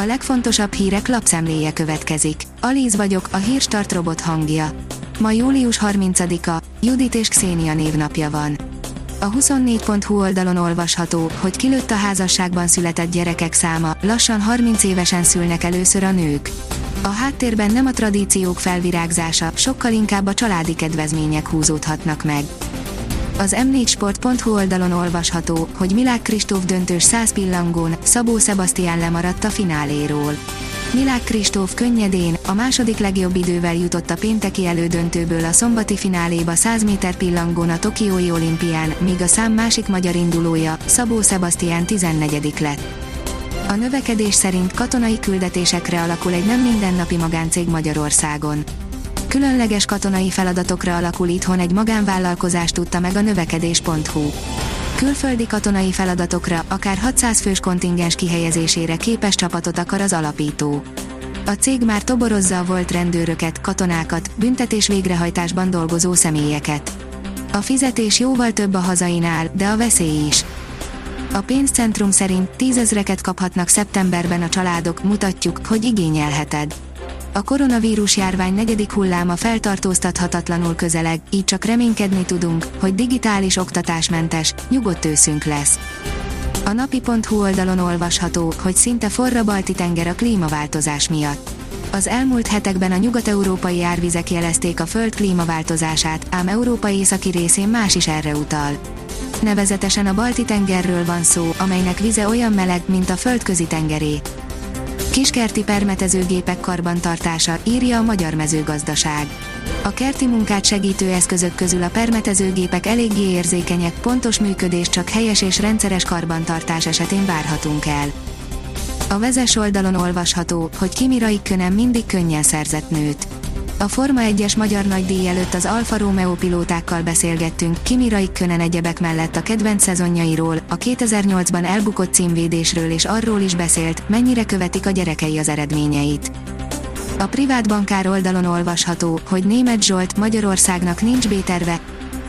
A legfontosabb hírek lapszemléje következik. Alíz vagyok, a hírstart robot hangja. Ma július 30-a, Judit és Xénia névnapja van. A 24.hu oldalon olvasható, hogy kilőtt a házasságban született gyerekek száma, lassan 30 évesen szülnek először a nők. A háttérben nem a tradíciók felvirágzása, sokkal inkább a családi kedvezmények húzódhatnak meg. Az m4sport.hu oldalon olvasható, hogy Milák Kristóf döntős 100 pillangón, Szabó Sebastián lemaradt a fináléról. Milák Kristóf könnyedén, a második legjobb idővel jutott a pénteki elődöntőből a szombati fináléba 100 méter pillangón a Tokiói olimpián, míg a szám másik magyar indulója, Szabó Sebastián 14 lett. A növekedés szerint katonai küldetésekre alakul egy nem mindennapi magáncég Magyarországon. Különleges katonai feladatokra alakul itthon egy magánvállalkozás tudta meg a növekedés.hu. Külföldi katonai feladatokra, akár 600 fős kontingens kihelyezésére képes csapatot akar az alapító. A cég már toborozza a volt rendőröket, katonákat, büntetés végrehajtásban dolgozó személyeket. A fizetés jóval több a hazainál, de a veszély is. A pénzcentrum szerint tízezreket kaphatnak szeptemberben a családok, mutatjuk, hogy igényelheted. A koronavírus járvány negyedik hulláma feltartóztathatatlanul közeleg, így csak reménykedni tudunk, hogy digitális oktatásmentes, nyugodt őszünk lesz. A napi.hu oldalon olvasható, hogy szinte forra balti tenger a klímaváltozás miatt. Az elmúlt hetekben a nyugat-európai árvizek jelezték a föld klímaváltozását, ám Európa északi részén más is erre utal. Nevezetesen a balti tengerről van szó, amelynek vize olyan meleg, mint a földközi tengeré. Kiskerti permetezőgépek karbantartása, írja a Magyar Mezőgazdaság. A kerti munkát segítő eszközök közül a permetezőgépek eléggé érzékenyek, pontos működés csak helyes és rendszeres karbantartás esetén várhatunk el. A vezes oldalon olvasható, hogy Kimi Raikkonen mindig könnyen szerzett nőt. A Forma 1-es magyar nagydíj előtt az Alfa Romeo pilótákkal beszélgettünk, Kimi Raikkonen egyebek mellett a kedvenc szezonjairól, a 2008-ban elbukott címvédésről és arról is beszélt, mennyire követik a gyerekei az eredményeit. A privát bankár oldalon olvasható, hogy német Zsolt Magyarországnak nincs B-terve,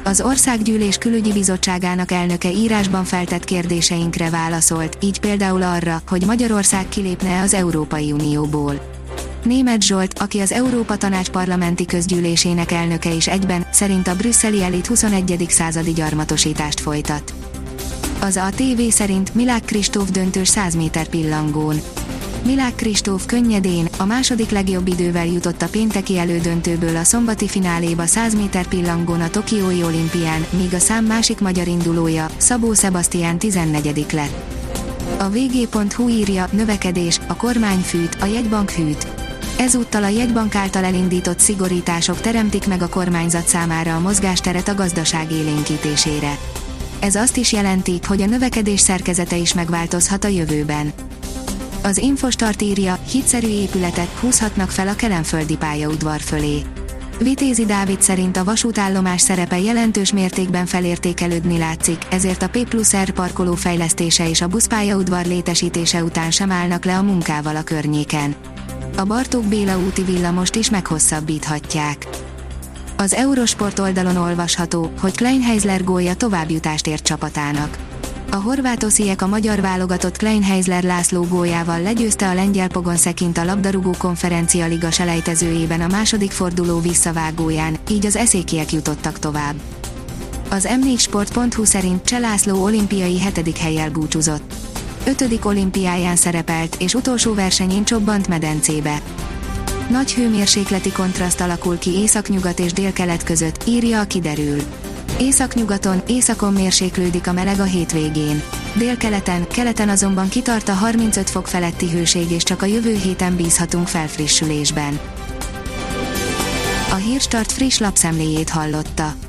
az Országgyűlés Külügyi Bizottságának elnöke írásban feltett kérdéseinkre válaszolt, így például arra, hogy Magyarország kilépne az Európai Unióból. Német Zsolt, aki az Európa Tanács parlamenti közgyűlésének elnöke is egyben, szerint a brüsszeli elit 21. századi gyarmatosítást folytat. Az a TV szerint Milák Kristóf döntős 100 méter pillangón. Milák Kristóf könnyedén, a második legjobb idővel jutott a pénteki elődöntőből a szombati fináléba 100 méter pillangón a Tokiói olimpián, míg a szám másik magyar indulója, Szabó Sebastián 14 lett. A vg.hu írja, növekedés, a kormány fűt, a jegybank hűt. Ezúttal a jegybank által elindított szigorítások teremtik meg a kormányzat számára a mozgásteret a gazdaság élénkítésére. Ez azt is jelenti, hogy a növekedés szerkezete is megváltozhat a jövőben. Az Infostart írja, hitszerű épületet húzhatnak fel a kelenföldi pályaudvar fölé. Vitézi Dávid szerint a vasútállomás szerepe jelentős mértékben felértékelődni látszik, ezért a P plusz R parkoló fejlesztése és a buszpályaudvar létesítése után sem állnak le a munkával a környéken a Bartók Béla úti villamost is meghosszabbíthatják. Az Eurosport oldalon olvasható, hogy Kleinheisler gólja továbbjutást ért csapatának. A horvát osziek a magyar válogatott Kleinheisler László góljával legyőzte a lengyel Pogon Szekint a labdarúgó konferencia liga selejtezőjében a második forduló visszavágóján, így az eszékiek jutottak tovább. Az m4sport.hu szerint Cselászló olimpiai hetedik helyjel búcsúzott ötödik olimpiáján szerepelt, és utolsó versenyén csobbant medencébe. Nagy hőmérsékleti kontraszt alakul ki északnyugat és délkelet között, írja a kiderül. Északnyugaton, északon mérséklődik a meleg a hétvégén. Délkeleten, keleten azonban kitart a 35 fok feletti hőség és csak a jövő héten bízhatunk felfrissülésben. A Hírstart friss lapszemléjét hallotta.